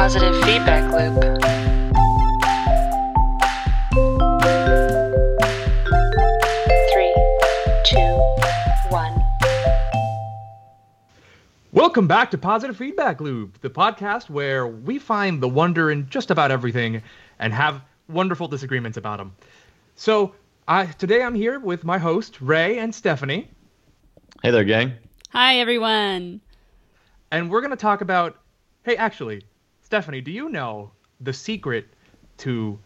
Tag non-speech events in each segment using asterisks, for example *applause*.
Positive feedback loop. Three, two, one. Welcome back to Positive Feedback Loop, the podcast where we find the wonder in just about everything and have wonderful disagreements about them. So, I, today I'm here with my host, Ray and Stephanie, Hey there, gang. Hi, everyone. and we're going to talk about. Hey, actually, Stephanie, do you know the secret to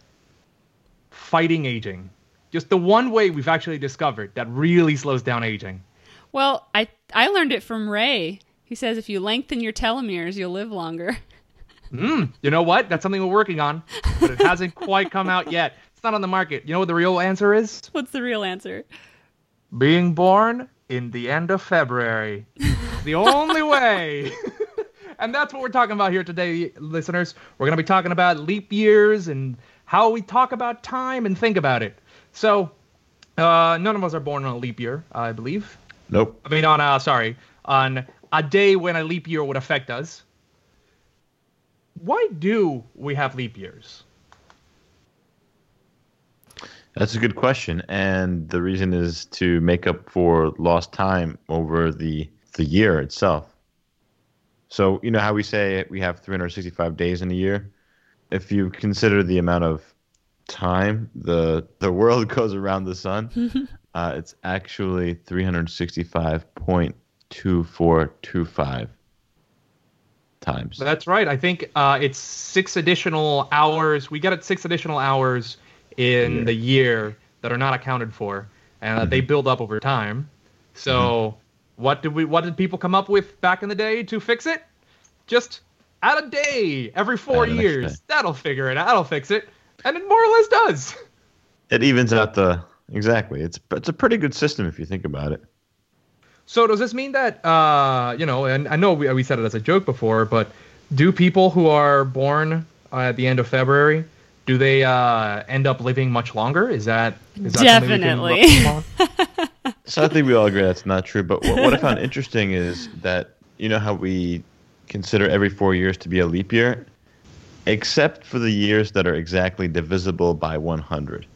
fighting aging? Just the one way we've actually discovered that really slows down aging. Well, I I learned it from Ray. He says if you lengthen your telomeres, you'll live longer. Mm, you know what? That's something we're working on, but it hasn't *laughs* quite come out yet. It's not on the market. You know what the real answer is? What's the real answer? Being born in the end of February. the only way. *laughs* and that's what we're talking about here today, listeners. We're going to be talking about leap years and how we talk about time and think about it. So, uh, none of us are born on a leap year, I believe. Nope. I mean, on, uh, sorry, on a day when a leap year would affect us. Why do we have leap years? That's a good question, and the reason is to make up for lost time over the the year itself. So you know how we say we have 365 days in a year. If you consider the amount of time the the world *laughs* goes around the sun, *laughs* uh, it's actually 365.2425 times. That's right. I think uh, it's six additional hours. We get it six additional hours in Yeah. the year that are not accounted for, and uh, they build up over time. So, what did we? What did people come up with back in the day to fix it? Just add a day every four Add an extra years. That'll figure it. out. That'll fix it, and it more or less does. It evens out the exactly. It's it's a pretty good system if you think about it. So does this mean that uh, you know? And I know we, we said it as a joke before, but do people who are born uh, at the end of February do they uh, end up living much longer? Is that is that something we can look Definitely. *laughs* upon? So I think we all agree that's not true. But what, what I found interesting is that you know how we consider every four years to be a leap year, except for the years that are exactly divisible by 100.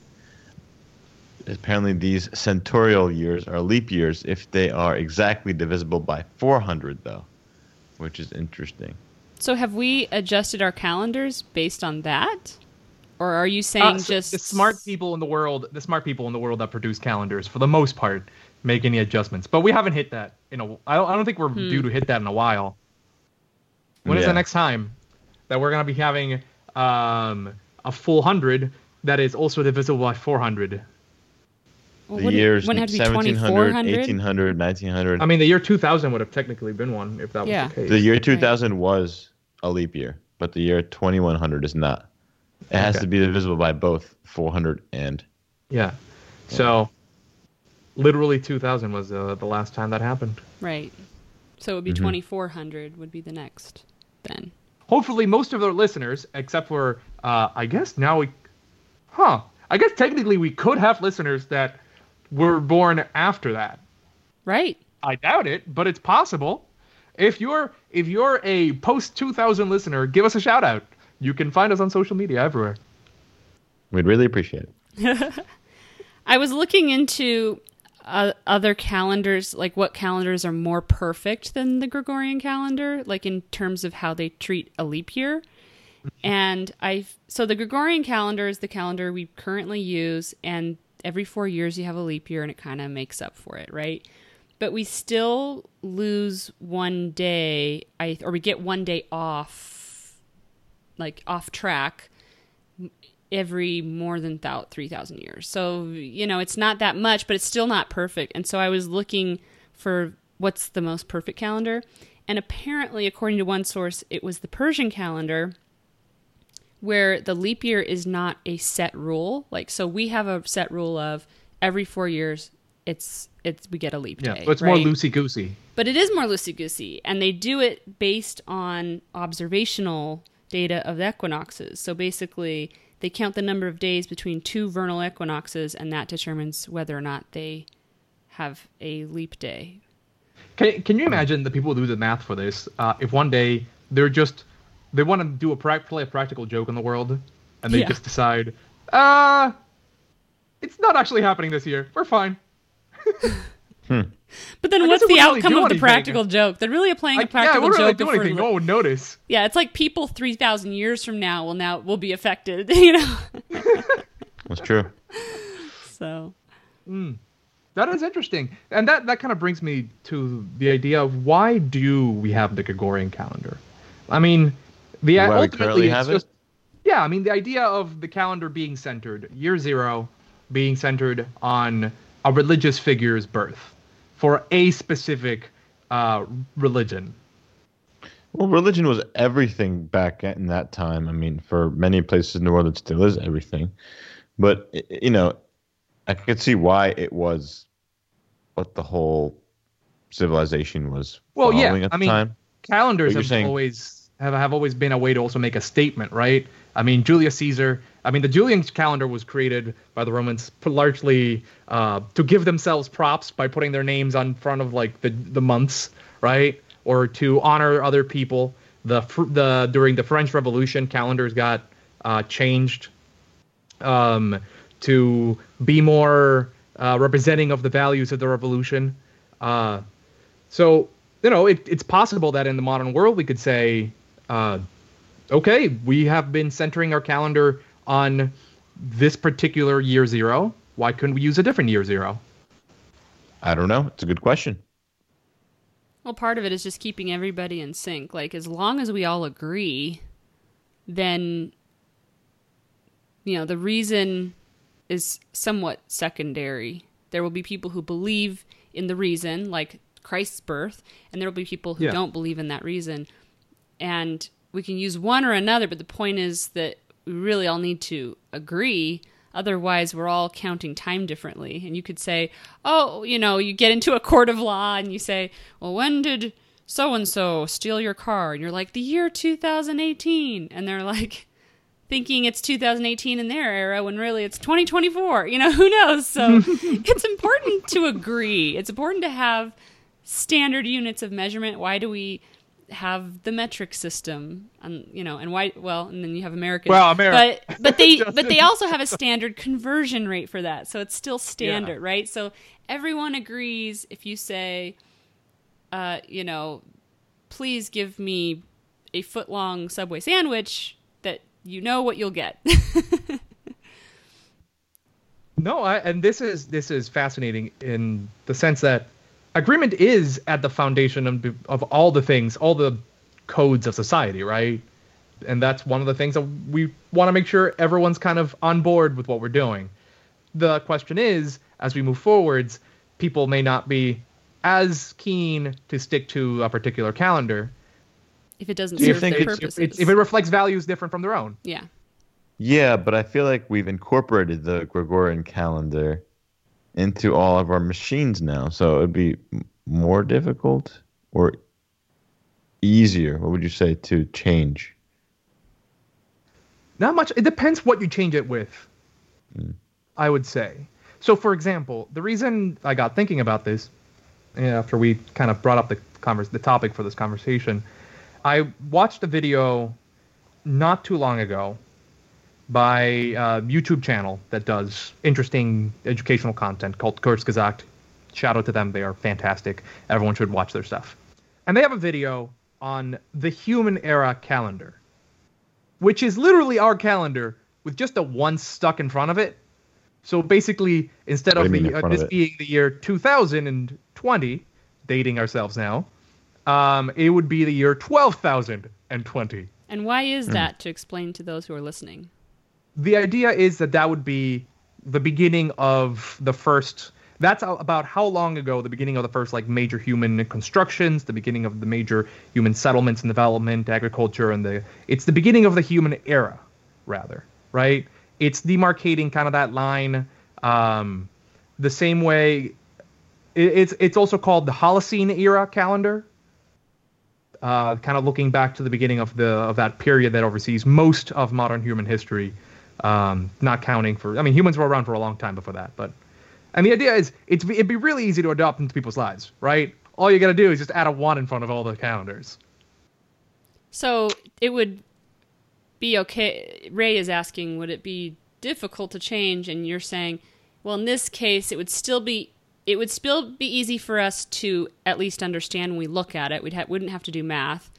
Apparently, these centurial years are leap years if they are exactly divisible by 400, though, which is interesting. So have we adjusted our calendars based on that? Or are you saying Uh, so just the smart people in the world, the smart people in the world that produce calendars, for the most part, make any adjustments. But we haven't hit that in a. I don't, I don't think we're due to hit that in a while. When is Yeah. the next time that we're gonna be having um, a full hundred that is also divisible by four hundred? Well, The wouldn't- years wouldn't it have to be 1700, 1800, 1900. I mean, the year 2000 would have technically been one if that was the case. The year 2000 was a leap year, but the year 2100 is not. It has Okay. to be divisible by both 400 and. yeah. So, literally 2000 was uh, the last time that happened. Right. So it would be Mm-hmm. 2400 would be the next then. Hopefully, most of our listeners, except for, uh, I guess now we, huh? I guess technically we could have listeners that were born after that. Right. I doubt it, but it's possible. If you're if you're a post 2000 listener, give us a shout out. You can find us on social media everywhere. We'd really appreciate it. *laughs* I was looking into uh, other calendars, like what calendars are more perfect than the Gregorian calendar, like in terms of how they treat a leap year. And I, so the Gregorian calendar is the calendar we currently use, and every four years you have a leap year, and it kind of makes up for it, right? But we still lose one day, I or we get one day off, like off track every more than thou- 3000 years. So you know it's not that much but it's still not perfect. And so i was looking for what's the most perfect calendar. And apparently according to one source it was the persian calendar where the leap year is not a set rule. Like so we have a set rule of every four years it's it's we get a leap Yeah, day so it's more loosey goosey. But it is more loosey goosey, and they do it based on observational data of the equinoxes. So basically, they count the number of days between two vernal equinoxes, and that determines whether or not they have a leap day. Can, can you imagine the people who do the math for this? Uh, if one day they're just they want to do a prac- play a practical joke on the world, and they Yeah. just decide, uh, it's not actually happening this year. We're fine. *laughs* *laughs* But then I what's the wouldn't really outcome of the anything. practical joke? They're really applying a Like, yeah, it practical really joke. do for- anything. No one would notice. Yeah, it's like people three thousand years from now will now will be affected. *laughs* You know, That's true. so hmm. That is interesting, and that that kind of brings me to the idea of why do we have the Gregorian calendar? I mean, the Why we ultimately currently it's have it? yeah. I mean, the idea of the calendar being centered, year zero, being centered on a religious figure's birth for a specific uh, religion. Well, religion was everything back in that time. I mean, for many places in the world, it still is everything. But you know, I could see why it was what the whole civilization was Well, yeah, at I mean, time. calendars have saying- always have, have always been a way to also make a statement, right? I mean, Julius Caesar. I mean, the Julian calendar was created by the Romans largely uh, to give themselves props by putting their names on front of like the the months, right? Or to honor other people. The the during the French Revolution, calendars got uh, changed um, to be more uh, representing of the values of the revolution. Uh, so you know, it, it's possible that in the modern world we could say, uh, okay, we have been centering our calendar on this particular year zero. Why couldn't we use a different year zero? I don't know. It's a good question. well, part of it is just keeping everybody in sync. Like as long as we all agree, then you know the reason is somewhat secondary. There will be people who believe in the reason, like Christ's birth, and there will be people who Yeah. don't believe in that reason. And we can use one or another, but the point is that we really all need to agree. Otherwise, we're all counting time differently. And you could say, oh, you know, you get into a court of law and you say, well, when did so and so steal your car? And you're like, the year 2018. And they're like, *laughs* thinking it's 2018 in their era when really it's 2024. You know, *laughs* who knows? So *laughs* it's important to agree. It's important to have standard units of measurement. Why do we have the metric system? And you know, and why? Well, and then you have American. Well, Ameri- but but they *laughs* but they also have a standard conversion rate for that. So it's still standard, right? So everyone agrees if you say, uh, you know, please give me a foot long Subway sandwich that you know what you'll get. *laughs* No, I, and this is this is fascinating in the sense that agreement is at the foundation of, of all the things, all the codes of society, right? And that's one of the things that we want to make sure everyone's kind of on board with what we're doing. The question is, as we move forwards, people may not be as keen to stick to a particular calendar if it doesn't Do serve their it's- purposes. if, if it reflects values different from their own. yeah. Yeah, but I feel like we've incorporated the Gregorian calendar into all of our machines now. So it'd be more difficult or easier, what would you say, to change? Not much. It depends what you change it with. Mm. I would say. So, for example, the reason I got thinking about this after we kind of brought up the converse, the topic for this conversation, I watched a video not too long ago by a YouTube channel that does interesting educational content called Kurzgesagt. Shout out to them; they are fantastic. Everyone should watch their stuff. And they have a video on the human era calendar which is literally our calendar with just a one stuck in front of it. So basically, instead of do the, in uh, front of this it? being the year 2020, dating ourselves now, um, it would be the year 12,020. And why is Hmm. that to explain to those who are listening? The idea is that that would be the beginning of the first. That's about how long ago the beginning of the first like major human constructions, the beginning of the major human settlements and development, agriculture, and the it's the beginning of the human era, rather, right? It's demarcating kind of that line, um, the same way. It, it's it's also called the Holocene era calendar, uh, kind of looking back to the beginning of the of that period that oversees most of modern human history, um, not counting for. I mean, humans were around for a long time before that, but and the idea is it's it'd be really easy to adopt into people's lives, right? All you gotta do is just add a one in front of all the calendars. So it would be okay. Ray is asking, would it be difficult to change? And you're saying, well, in this case, it would still be. It would still be easy for us to at least understand when we look at it. We'd ha- wouldn't have to do math.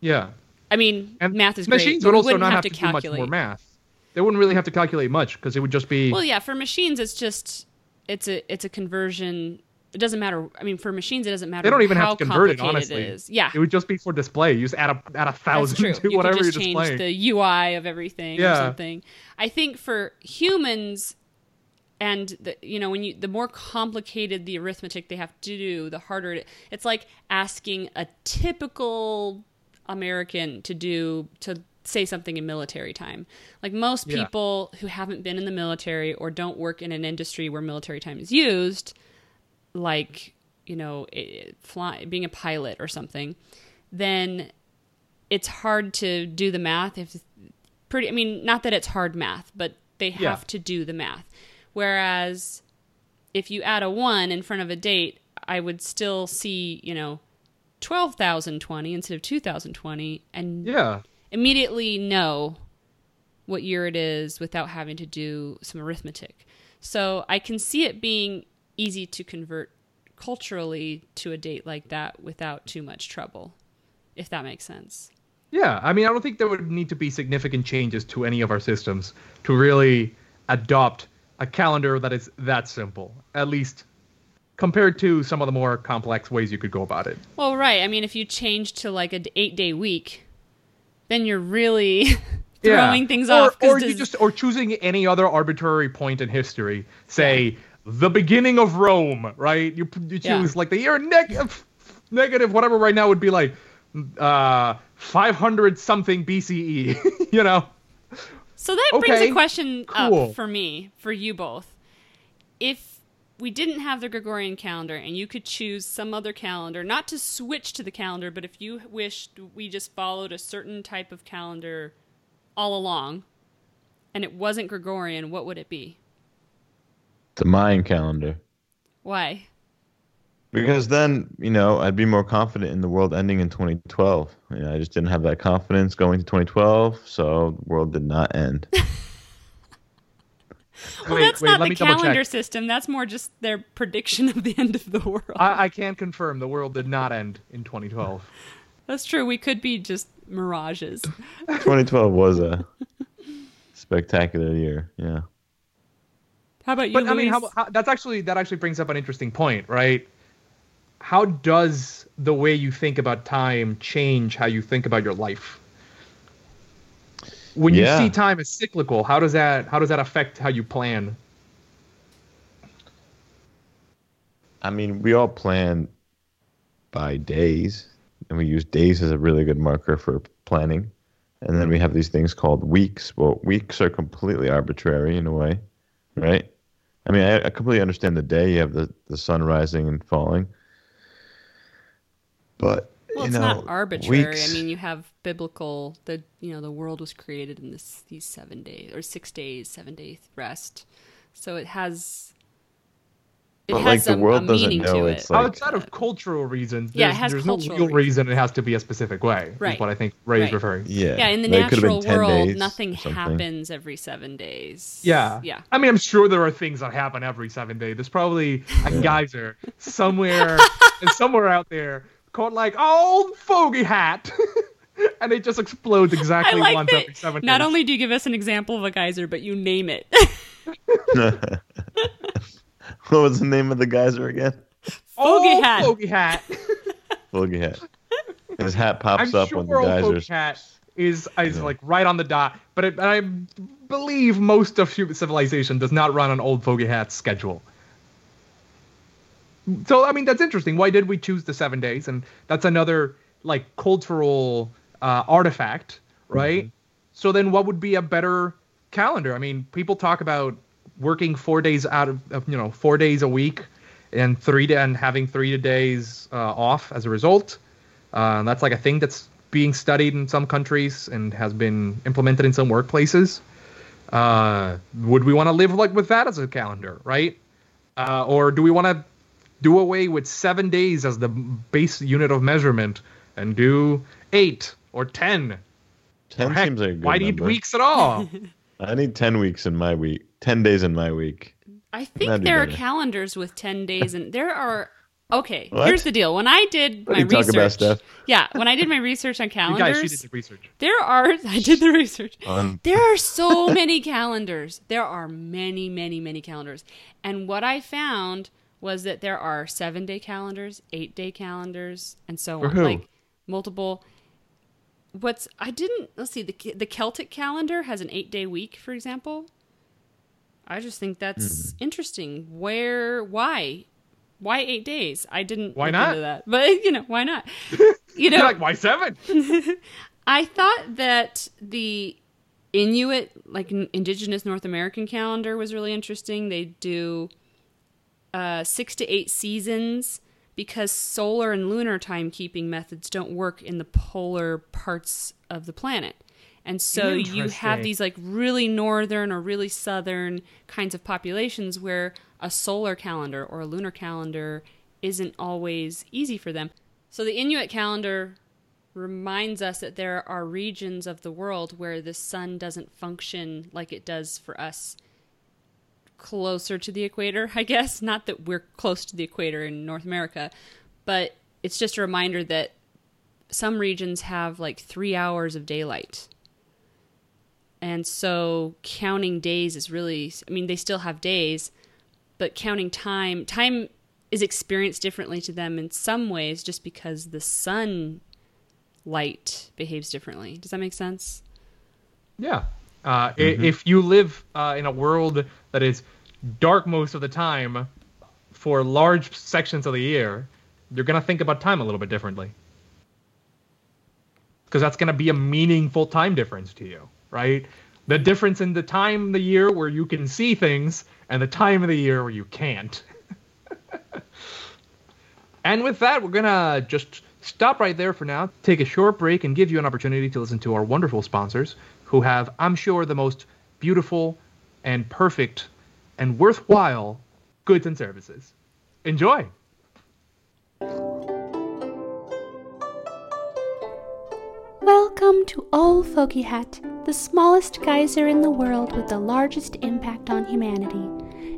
Yeah. I mean, And math is great. machines but would also not have, have to, do much more math. They wouldn't really have to calculate much because it would just be. Well, yeah, for machines, it's just it's a it's a conversion. It doesn't matter. I mean, for machines, it doesn't matter. they don't even how have to convert it. Honestly, it is. Yeah, It would just be for display. You just add a add a thousand *laughs* to you whatever you're just change displaying. the UI of everything or Yeah. something. I think for humans, and the, you know, when you the more complicated the arithmetic they have to do, the harder it. It's like asking a typical American to do to say something in military time. Like most Yeah. people who haven't been in the military or don't work in an industry where military time is used, like you know, eh, fly, being a pilot or something, then it's hard to do the math if pretty i mean not that it's hard math but they have Yeah. to do the math whereas if you add a 1 in front of a date i would still see you know 12020 instead of 2020 and yeah. Immediately know what year it is without having to do some arithmetic so i can see it being easy to convert culturally to a date like that without too much trouble if that makes sense Yeah, I mean, I don't think there would need to be significant changes to any of our systems to really adopt a calendar that is that simple, at least compared to some of the more complex ways you could go about it. Well, right. I mean, if you change to like an eight day week, then you're really *laughs* throwing things off. or, off. Or you just or choosing any other arbitrary point in history, say the beginning of Rome, right? You you Yeah. choose like the year negative negative whatever right now would be like uh 500 something BCE, *laughs* you know. So that brings a question cool. up for me, for you both. If we didn't have the Gregorian calendar and you could choose some other calendar, not to switch to the calendar, but if you wished we just followed a certain type of calendar all along and it wasn't Gregorian, what would it be? The Mayan calendar. Why? Because then, you know, I'd be more confident in the world ending in 2012. You know, I just didn't have that confidence going to 2012, so the world did not end. *laughs* Well, Wait, that's wait, not let the calendar system. That's more just their prediction of the end of the world. I, I can confirm the world did not end in 2012. That's true. We could be just mirages. 2012 was a spectacular year. Yeah. How about you, But I mean, how, how, that's actually that actually brings up an interesting point, right? How does the way you think about time change how you think about your life? When Yeah. you see time as cyclical, how does that how does that affect how you plan? I mean, we all plan by days, and we use days as a really good marker for planning. And then we mm-hmm. have these things called weeks. Well, weeks are completely arbitrary in a way, right? I mean, I, I completely understand the day. You have the, the sun rising and falling. But, Well, you it's know, not arbitrary. weeks- I mean, you have biblical. The you know the world was created in this these seven days or six days, seven days rest. So it has. It But, has like, the a, world a doesn't meaning know to it's it. like- Outside of cultural reasons, Yeah, it there's, has there's cultural no real reasons. reason it has to be a specific way. Right. Is what I think Ray Right. is referring. to. yeah. yeah, in the Like, it could've been natural world, nothing happens every seven days. Yeah. Yeah. I mean, I'm sure there are things that happen every seven days. There's probably a geyser somewhere, *laughs* somewhere out there called like old fogey hat, *laughs* and it just explodes exactly like once every seven Not days. only do you give us an example of a geyser, but you name it. *laughs* what was the name of the geyser again? Fogey old hat. fogey hat. *laughs* Fogey hat. His hat pops I'm up sure when the old fogey geysers. hat is is Yeah. like right on the dot, but it, I believe most of human civilization does not run on old fogey hat's schedule. So I mean that's interesting. Why did we choose the seven days? And that's another like cultural uh, artifact, right? So then, what would be a better calendar? I mean, people talk about working four days out of, of you know four days a week, and three to, and having three days uh, off as a result. Uh, that's like a thing that's being studied in some countries and has been implemented in some workplaces. Uh, would we want to live like with that as a calendar, right? Uh, or do we want to do away with seven days as the base unit of measurement and do eight or ten. Ten Or heck, seems like a good why need weeks at all? *laughs* I need ten weeks in my week. Ten days in my week. I think That'd be there are calendars with 10 days and there are Okay, *laughs* What? here's the deal. When I did What my are you research, about, Steph? yeah, when I did my research on *laughs* you calendars, guys, she did the research. there are I did the research. On There are so many calendars. There are many, many, many calendars. And what I found was that there are seven day calendars, eight day calendars, and so For on. who? Like multiple. What's I didn't let's see the the Celtic calendar has an eight day week, for example. I just think that's Hmm. interesting. Where why why eight days? I didn't Why not? that, *laughs* but you know why not? *laughs* You know, You're like, why seven? *laughs* I thought that the Inuit, like indigenous North American calendar, was really interesting. They do uh, six to eight seasons because solar and lunar timekeeping methods don't work in the polar parts of the planet. And so you have these like really northern or really southern kinds of populations where a solar calendar or a lunar calendar isn't always easy for them. So the Inuit calendar reminds us that there are regions of the world where the sun doesn't function like it does for us closer to the equator, I guess. Not that we're close to the equator in North America, but it's just a reminder that some regions have like three hours of daylight. And so counting days is really, I mean, they still have days, but counting time, time is experienced differently to them in some ways just because the sun light behaves differently. Does that make sense? Yeah. Uh, i If you live uh, in a world that is dark most of the time for large sections of the year, you're going to think about time a little bit differently. Because that's going to be a meaningful time difference to you, right? The difference in the time of the year where you can see things and the time of the year where you can't. *laughs* And with that, we're going to just stop right there for now, take a short break, and give you an opportunity to listen to our wonderful sponsors who have, I'm sure, the most beautiful and perfect and worthwhile goods and services. Enjoy. Welcome to Old Fogey Hat, the smallest geyser in the world with the largest impact on humanity.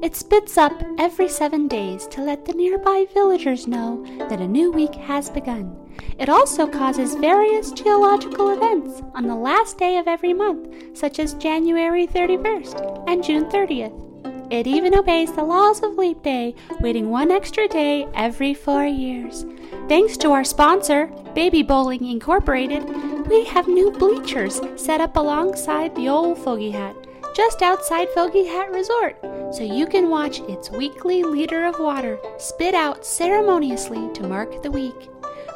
It spits up every seven days to let the nearby villagers know that a new week has begun. It also causes various geological events on the last day of every month, such as January 31st and June 30th. It even obeys the laws of Leap Day, waiting one extra day every four years. Thanks to our sponsor, Baby Bowling Incorporated, we have new bleachers set up alongside the old Fogey Hat, just outside Fogey Hat Resort, so you can watch its weekly liter of water spit out ceremoniously to mark the week.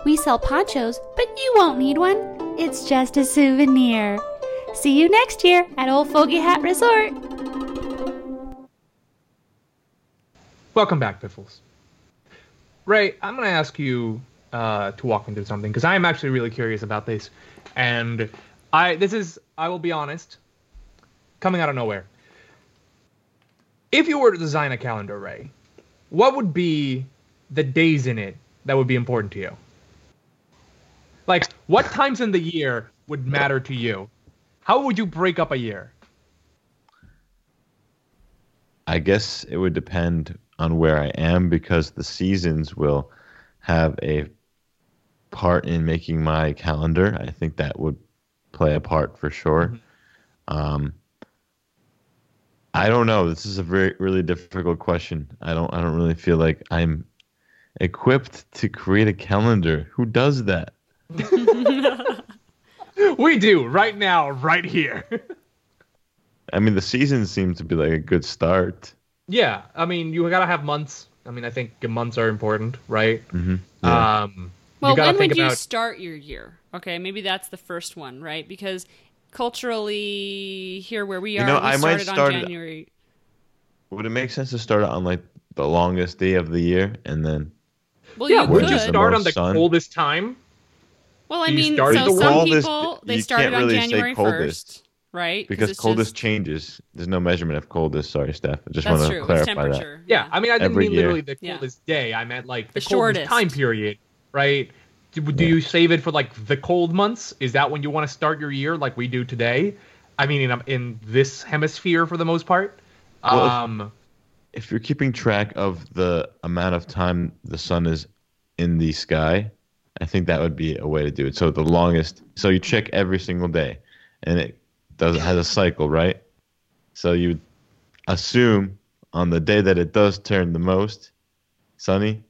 We sell ponchos, but you won't need one. It's just a souvenir. See you next year at Old Fogey Hat Resort. Welcome back, Piffles. Ray, I'm going to ask you uh, to walk me through something because I am actually really curious about this, and I this is I will be honest, coming out of nowhere. If you were to design a calendar, Ray, what would be the days in it that would be important to you? Like, what times in the year would matter to you? How would you break up a year? I guess it would depend on where I am because the seasons will have a part in making my calendar. I think that would play a part for sure. Um, I don't know. This is a very really difficult question. I don't. I don't really feel like I'm equipped to create a calendar. Who does that? *laughs* *laughs* We do right now, right here. I mean, the seasons seem to be like a good start. Yeah, I mean, you gotta have months. I mean, I think months are important, right? hmm Um, Well, you when think would you about. start your year? Okay, maybe that's the first one, right? Because culturally, here where we are, You are, know, we I might started on start it- January. Would it make sense to start on like the longest day of the year and then? Well, yeah, you would could. you start on the sun? coldest time? well, I mean, so some people they you started on really January first, right? Because coldest just- changes. There's no measurement of coldest. Sorry, Steph. I just That's want to true. It's clarify that. temperature. Yeah, I mean, I didn't Every mean year. literally the Yeah. coldest day. I meant like the, The coldest shortest. time period, right? do, do you save it for like the cold months? Is that when you want to start your year, like we do today? I mean, in in this hemisphere for the most part. Well, if- um, if you're keeping track of the amount of time the sun is in the sky, I think that would be a way to do it. So the longest, so you check every single day, and it does has a cycle, right? So you assume on the day that it does turn the most sunny,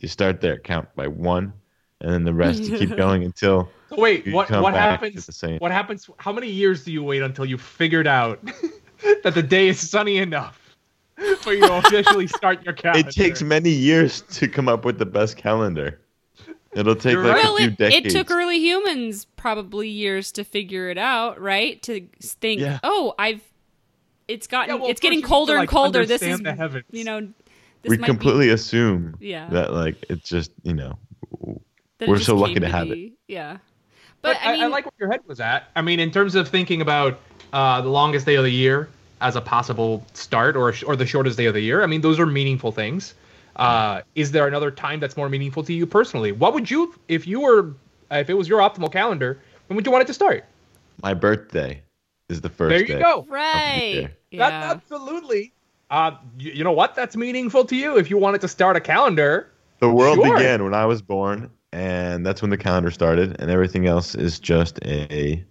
you start there, count by one, and then the rest you keep *laughs* going until so wait, you what come what back happens? the same. What happens? How many years do you wait until you figured out *laughs* that the day is sunny enough for you to officially start your calendar? It takes many years to come up with the best calendar. It'll take like well, a few it, it took early humans probably years to figure it out, right? To think, Yeah. oh, I've it's gotten Yeah, well, it's getting you need to, colder and colder. This is the you know, this we might completely assume Yeah. that like it's just you know that we're so lucky came to have it. Yeah, But, but, I mean, like where your head was at. I mean, in terms of thinking about uh, the longest day of the year as a possible start, or or the shortest day of the year. I mean, those are meaningful things. Uh, is there another time that's more meaningful to you personally? What would you, if you were, if it was your optimal calendar, when would you want it to start? my birthday is the first There you day. go. right? Yeah. That's absolutely. Uh, you, you know what? That's meaningful to you. If you wanted to start a calendar, The world Sure. began when I was born, and that's when the calendar started, and everything else is just a,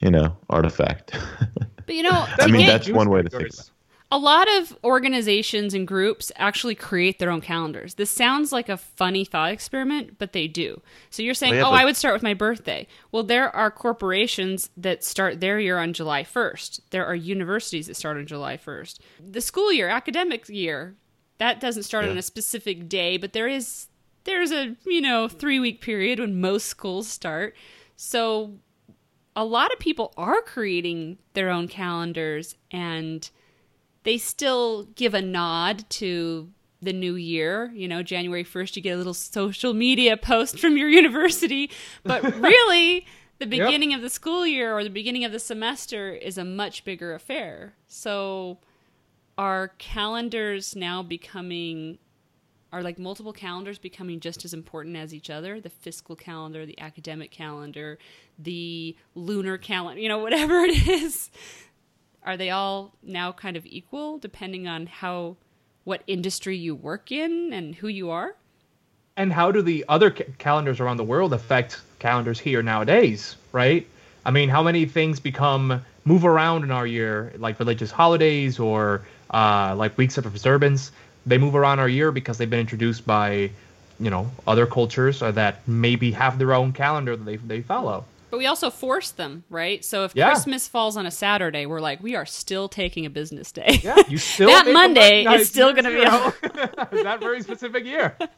you know, artifact. *laughs* but you know, I mean, that's one way to think about it. A lot of organizations and groups actually create their own calendars. This sounds like a funny thought experiment, but they do. So you're saying, yeah, "Oh, I would start with my birthday." Well, there are corporations that start their year on July 1st. There are universities that start on July 1st. The school year, academic year, that doesn't start on a specific day, but there is there's a, you know, 3-week period when most schools start. So a lot of people are creating their own calendars and they still give a nod to the new year. You know, January 1st, you get a little social media post from your university. But *laughs* really, the Yep. beginning of the school year or the beginning of the semester is a much bigger affair. So, are calendars now becoming. Are like multiple calendars becoming just as important as each other? The fiscal calendar, the academic calendar, the lunar calendar, you know, whatever it *laughs* is are they all now kind of equal depending on how what industry you work in and who you are? And how do the other ca- calendars around the world affect calendars here nowadays right? I mean how many things become move around in our year like religious holidays or uh, like weeks of observance. They move around our year because they've been introduced by you know other cultures or that maybe have their own calendar that they, they follow but we also force them right so if Yeah. christmas falls on a saturday we're like we are still taking a business day yeah you *laughs* still That Monday recognize is still gonna be zero. *laughs* that very specific year *laughs*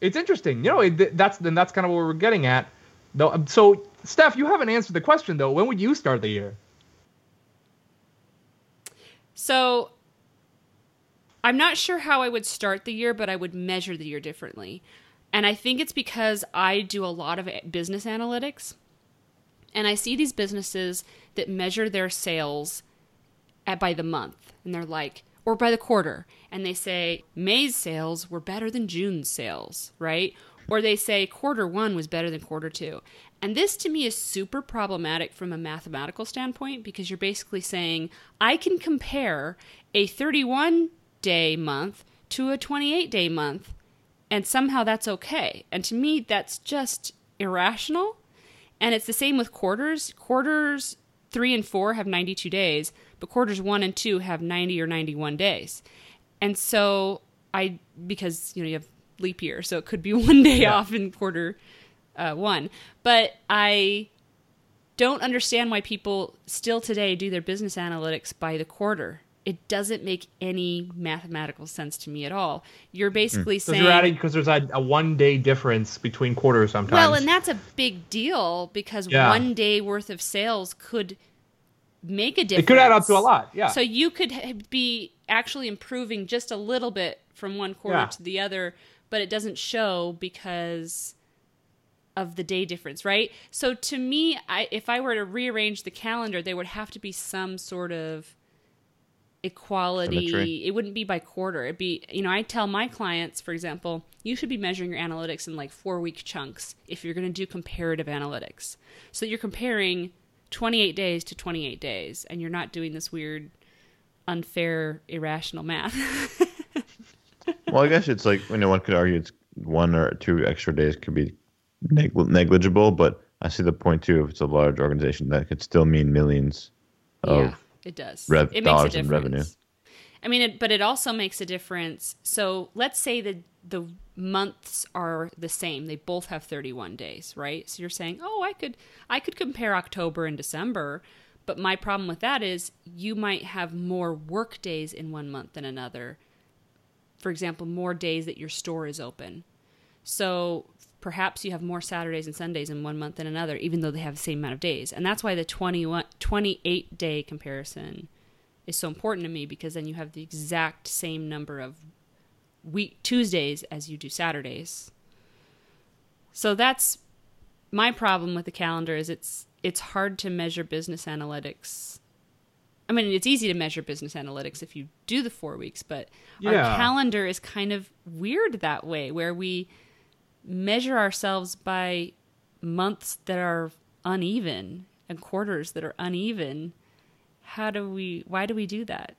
it's interesting. You know, it, that's then that's kind of what we're getting at. Though, um, so Steph, you haven't answered the question though. When would you start the year? So I'm not sure how I would start the year, but I would measure the year differently. And I think it's because I do a lot of business analytics. And I see these businesses that measure their sales at, by the month. And they're like, or by the quarter. And they say May's sales were better than June's sales, right? Or they say quarter one was better than quarter two. And this to me is super problematic from a mathematical standpoint because you're basically saying I can compare a 31 day month to a 28 day month and somehow that's okay. And to me, that's just irrational. And it's the same with quarters. Quarters three and four have 92 days, but quarters one and two have 90 or 91 days. And so I, because, you know, you have leap year, so it could be *laughs* one day Yeah. off in quarter uh, one. But I don't understand why people still today do their business analytics by the quarter. It doesn't make any mathematical sense to me at all. You're hmm. basically Because saying you're adding because there's a, a one day difference between quarters sometimes. well, and that's a big deal because Yeah. one day worth of sales could make a difference. it could add up to a lot. Yeah. So you could be actually improving just a little bit from one quarter Yeah. to the other, but it doesn't show because of the day difference, right? So to me, I, if I were to rearrange the calendar, there would have to be some sort of equality. Symmetry. It wouldn't be by quarter. It'd be, you know, I tell my clients, for example, you should be measuring your analytics in like four week chunks if you're going to do comparative analytics. So that you're comparing 28 days to 28 days and you're not doing this weird, unfair, irrational math. *laughs* Well, I guess it's like you know one could argue it's one or two extra days could be neg- negligible, but I see the point too. If it's a large organization, that could still mean millions of yeah, it does. rev- it dollars in revenue. I mean, it, but it also makes a difference. So let's say that the months are the same; they both have thirty-one days, right? So you're saying, oh, I could, I could compare October and December, but my problem with that is you might have more work days in one month than another. For example, more days that your store is open. So perhaps you have more Saturdays and Sundays in one month than another, even though they have the same amount of days. And that's why the 21, 28 day comparison is so important to me because then you have the exact same number of week Tuesdays as you do Saturdays. So that's my problem with the calendar is it's it's hard to measure business analytics. I mean, it's easy to measure business analytics if you do the 4 weeks, but our calendar is kind of weird that way where we measure ourselves by months that are uneven and quarters that are uneven. How do we why do we do that?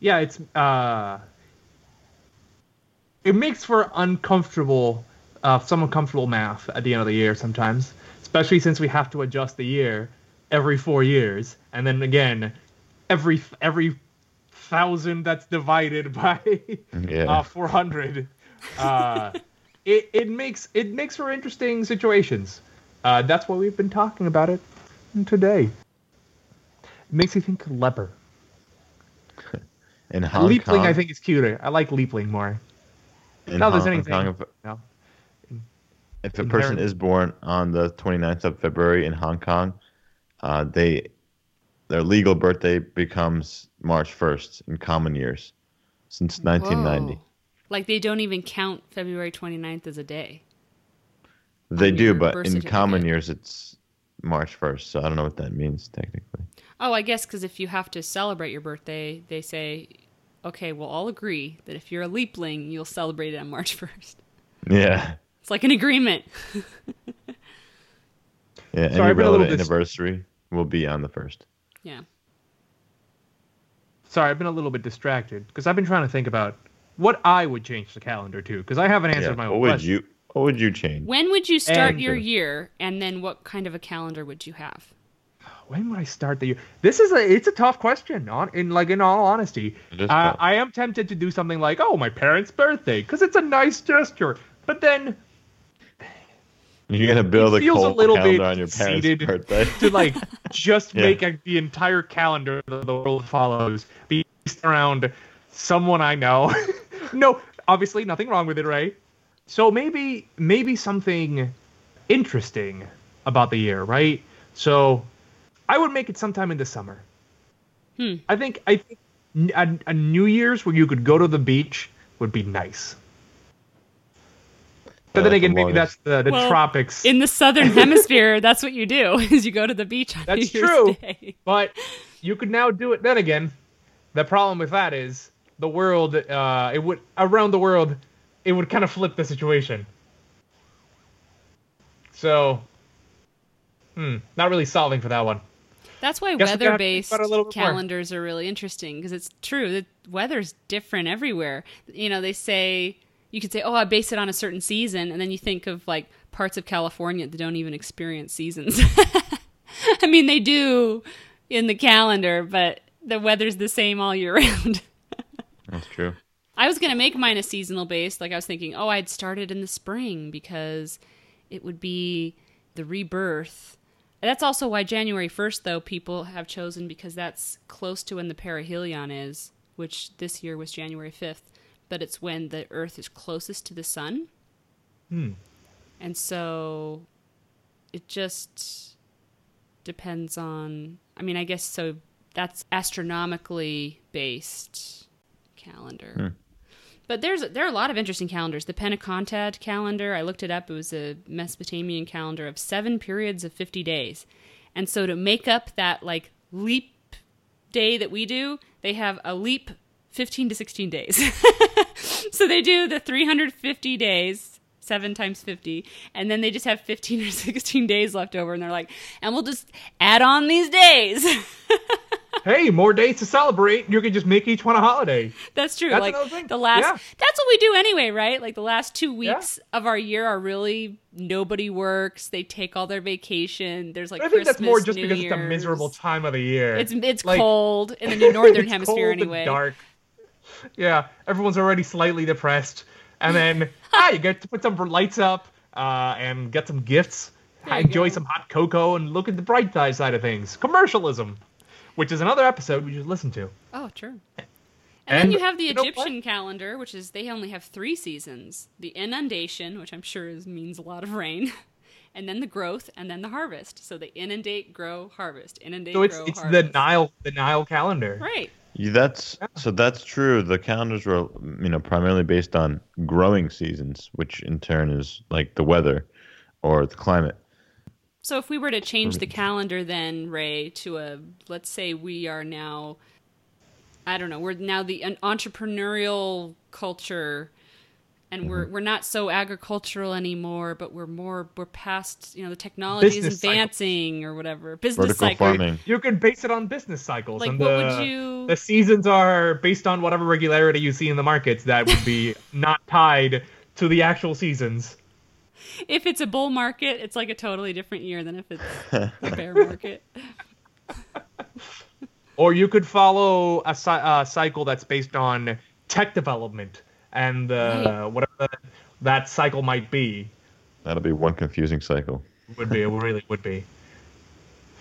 yeah, it's uh, it makes for uncomfortable, uh, some uncomfortable math at the end of the year sometimes, especially since we have to adjust the year every four years, and then again, every every thousand that's divided *laughs* by Yeah. uh, four hundred. Uh, it it makes it makes for interesting situations. Uh, that's why we've been talking about it today. It makes you think leper. In *laughs* Hong Leapling, Kong, I think is cuter. I like Leapling more. in no, there's Hong anything. Kong, if, No. if a person is born on the 29th of February in Hong Kong, uh, they their legal birthday becomes March 1st in common years since 1990. Whoa. Like they don't even count February 29th as a day. They do, but in common years it's March 1st, so I don't know what that means technically. Oh, I guess because if you have to celebrate your birthday, they say, okay, we'll all agree that if you're a leapling, you'll celebrate it on March *laughs* 1st. Yeah. It's like an agreement. *laughs* Yeah, any Sorry, I've been a little relevant dis- anniversary will be on the first. Yeah. Sorry, I've been a little bit distracted because I've been trying to think about what I would change the calendar to because I haven't answered Yeah. my What own would question. you what would you change? When would you start And- your year, and then what kind of a calendar would you have? When would I start the year? This is a it's a tough question. On in like in all honesty, It is uh. I am tempted to do something like oh my parents' birthday because it's a nice gesture, but then You're gonna build It a feels a little calendar bit on your parents' birthday. *laughs* to like just *laughs* Yeah. make a, the entire calendar that the world follows based around someone I know. *laughs* no, obviously nothing wrong with it, right? So maybe maybe something interesting about the year, right? So I would make it sometime in the summer. Hmm. I think I think n- a, a New Year's where you could go to the beach would be nice. But then again, maybe that's the, the Well, tropics. In the southern hemisphere, *laughs* that's what you do: *laughs* is you go to the beach on That's New Year's true. Day. But you could now do it. Then again, the problem with that is the world. Uh, it would around the world, it would kind of flip the situation. So, hmm, not really solving for that one. That's why Guess we gotta think weather-based little more. calendars are really interesting because it's true that weather's different everywhere. You know, they say you could say, "Oh, I base it on a certain season," and then you think of like parts of California that don't even experience seasons. *laughs* I mean, they do in the calendar, but the weather's the same all year *laughs* round. That's true. I was going to make mine a seasonal based. Like I was thinking, oh, I'd start it in the spring because it would be the rebirth. That's also why January 1st, though, people have chosen because that's close to when the perihelion is, which this year was January 5th, but it's when the Earth is closest to the sun. Hmm. And so it just depends on, I mean, I guess so that's astronomically based calendar. Hmm. But there's there are a lot of interesting calendars. The Pentecontad calendar, I looked it up. It was a Mesopotamian calendar of seven periods of fifty days, and so to make up that like leap day that we do, they have a leap 15 to 16 days. *laughs* so they do the 350 days, 7 times 50, and then they just have 15 or 16 days left over and they're like, "And we'll just add on these days." *laughs* hey, more days to celebrate. You can just make each one a holiday. That's true. That's like the last Yeah. that's what we do anyway, right? Like the last 2 weeks of our year are really nobody works. They take all their vacation. There's like I think that's more just New because it's a miserable time of the year. It's it's Like- cold in the *laughs* northern hemisphere anyway. dark. Yeah, everyone's already slightly depressed, and then *laughs* ah, you get to put some lights up uh, and get some gifts, enjoy go. some hot cocoa, and look at the bright side of things. Commercialism, which is another episode we should listen to. Oh, true. And, And then you have the you? Egyptian calendar, which is they only have three seasons: the inundation, which I'm sure is, means a lot of rain, *laughs* and then the growth, and then the harvest. So they inundate, grow, harvest, inundate, So it's grow, it's the. Nile the Nile calendar. Right. Yeah, that's so that's true. The calendars were, you know, primarily based on growing seasons, which in turn is like the weather or the climate. So if we were to change the calendar, then Ray to a let's say we are now, I don't know, we're now the an entrepreneurial culture, and Mm-hmm. we're we're not so agricultural anymore, but we're more we're past you know the technology is Business cycles. advancing or whatever business Vertical cycle. farming. You can base it on business cycles. Like, and what the, would you- The seasons are based on whatever regularity you see in the markets that would be *laughs* not tied to the actual seasons. *laughs* If it's a bull market, it's like a totally different year than if it's a bear market. *laughs* Or you could follow a, a cycle that's based on tech development and uh, Right. whatever that, that cycle might be. That'll be one confusing cycle. Would be, it really would be.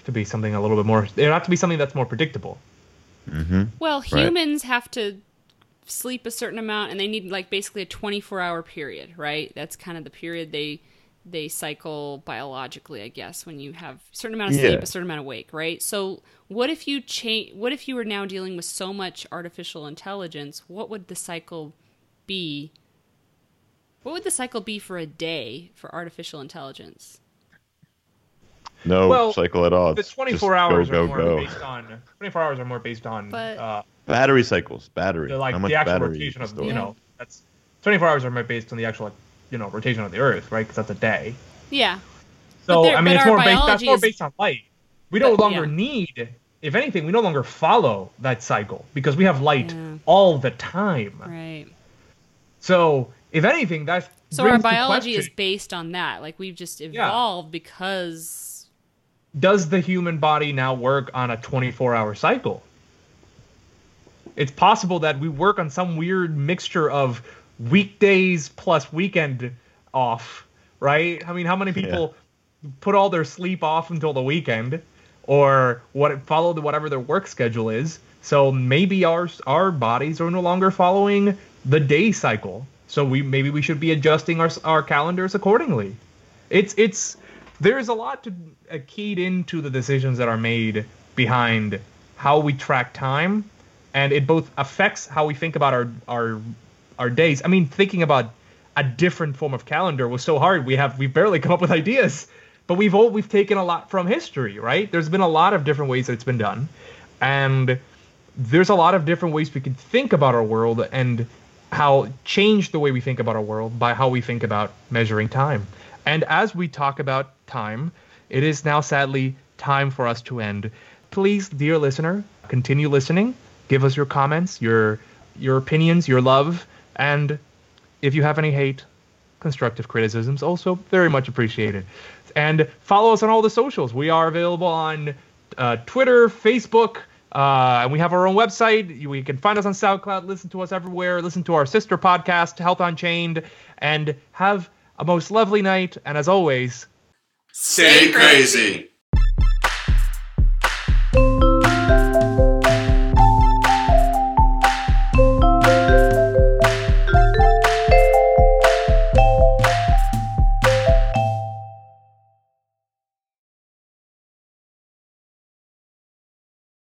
To be something a little bit more. It would have to be something that's more predictable. Well, Right. humans have to sleep a certain amount, and they need like basically a 24 hour period, right? That's kind of the period they they cycle biologically, I guess, when you have a certain amount of sleep, Yeah. a certain amount of wake, right? So, what if you change? What if you were now dealing with so much artificial intelligence? What would the cycle be? What would the cycle be for a day for artificial intelligence? No Well, cycle at all. The 24 just hours go, are go, more go. based on. 24 hours are more based on But- uh, Battery cycles. Battery. the, like How much the actual battery rotation of store? you know that's 24 hours are more based on the actual like, you know rotation of the Earth, right? Because that's a day. Yeah, So there- I mean, it's more based. That's more based on light. We no But- longer yeah. need, if anything, we no longer follow that cycle because we have light Yeah. all the time. right. So if anything, that So our biology is based on that. Like we've just evolved because does the human body now work on a 24-hour cycle? It's possible that we work on some weird mixture of weekdays plus weekend off, right? I mean, how many people put all their sleep off until the weekend, or what follow the, whatever their work schedule is? So maybe our our bodies are no longer following the day cycle. So we maybe we should be adjusting our our calendars accordingly. It's it's there's a lot to uh, keyed into the decisions that are made behind how we track time, and it both affects how we think about our our our days. I mean, thinking about a different form of calendar was so hard. We have we barely *laughs* come up with ideas, but we've all we've taken a lot from history, right? There's been a lot of different ways that it's been done, and there's a lot of different ways we can think about our world and how change the way we think about our world by how we think about measuring time. And as we talk about time, it is now sadly time for us to end. Please, dear listener, continue listening. Give us your comments, your your opinions, your love, and if you have any hate, constructive criticisms also very much appreciated. And follow us on all the socials. We are available on uh, Twitter, Facebook, uh, and we have our own website. You- We can find us on SoundCloud. Listen to us everywhere. Listen to our sister podcast, Health Unchained, and have a most lovely night. And as always, Stay crazy.